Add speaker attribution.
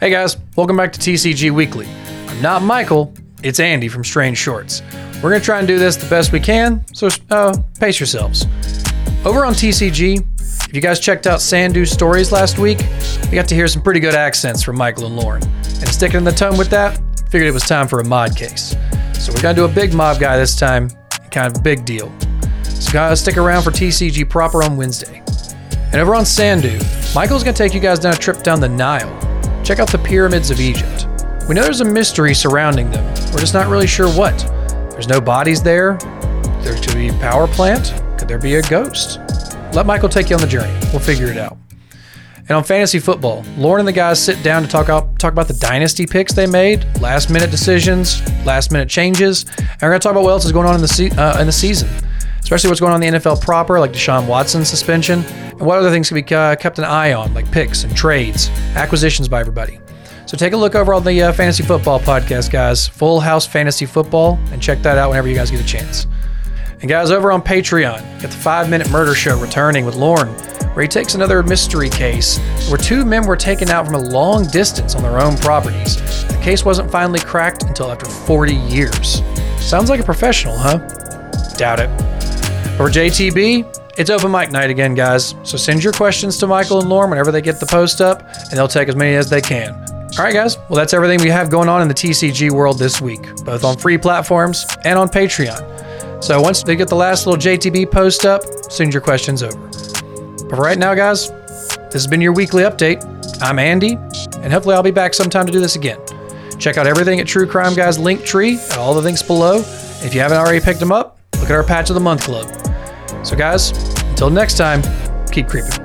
Speaker 1: Hey guys, welcome back to TCG Weekly. I'm not Michael, it's Andy from Strange Shorts. We're going to try and do this the best we can, so uh, pace yourselves. Over on TCG, if you guys checked out SandU's Stories last week, we got to hear some pretty good accents from Michael and Lorne. And sticking in the tone with that, figured it was time for a mod case. So we're going to do a big mob guy this time, kind of a big deal. So guys, stick around for TCG proper on Wednesday. And over on SandU, Michael's going to take you guys down a trip down the Nile. Check out the pyramids of Egypt. We know there's a mystery surrounding them. We're just not really sure what. There's no bodies there. There could be a power plant. Could there be a ghost? Let Michael take you on the journey. We'll figure it out. And on fantasy football, Lorne and the guys sit down to talk out, talk about the dynasty picks they made, last minute decisions, last minute changes, and we're going to talk about what else is going on in the se- uh, in the season, especially what's going on in the NFL proper, like Deshaun Watson's suspension, what other things can be uh, kept an eye on, like picks and trades, acquisitions by everybody. So take a look over on the uh, Fantasy Football podcast, guys, Full House Fantasy Football, and check that out whenever you guys get a chance. And guys, over on Patreon, get the Five Minute Murder Show returning with Lorne, where he takes another mystery case where two men were taken out from a long distance on their own properties. The case wasn't finally cracked until after 40 years. Sounds like a professional, huh? Doubt it. For JTB, it's open mic night again, guys. So send your questions to Michael and Lorne whenever they get the post up, and they'll take as many as they can. All right, guys. Well, that's everything we have going on in the TCG world this week, both on free platforms and on Patreon. So once they get the last little JTB post up, send your questions over. But right now, guys, this has been your weekly update. I'm Andy, and hopefully I'll be back sometime to do this again. Check out everything at True Crime Guys link tree and all the links below. If you haven't already picked them up, look at our Patch of the Month Club. So, guys, until next time, keep creeping.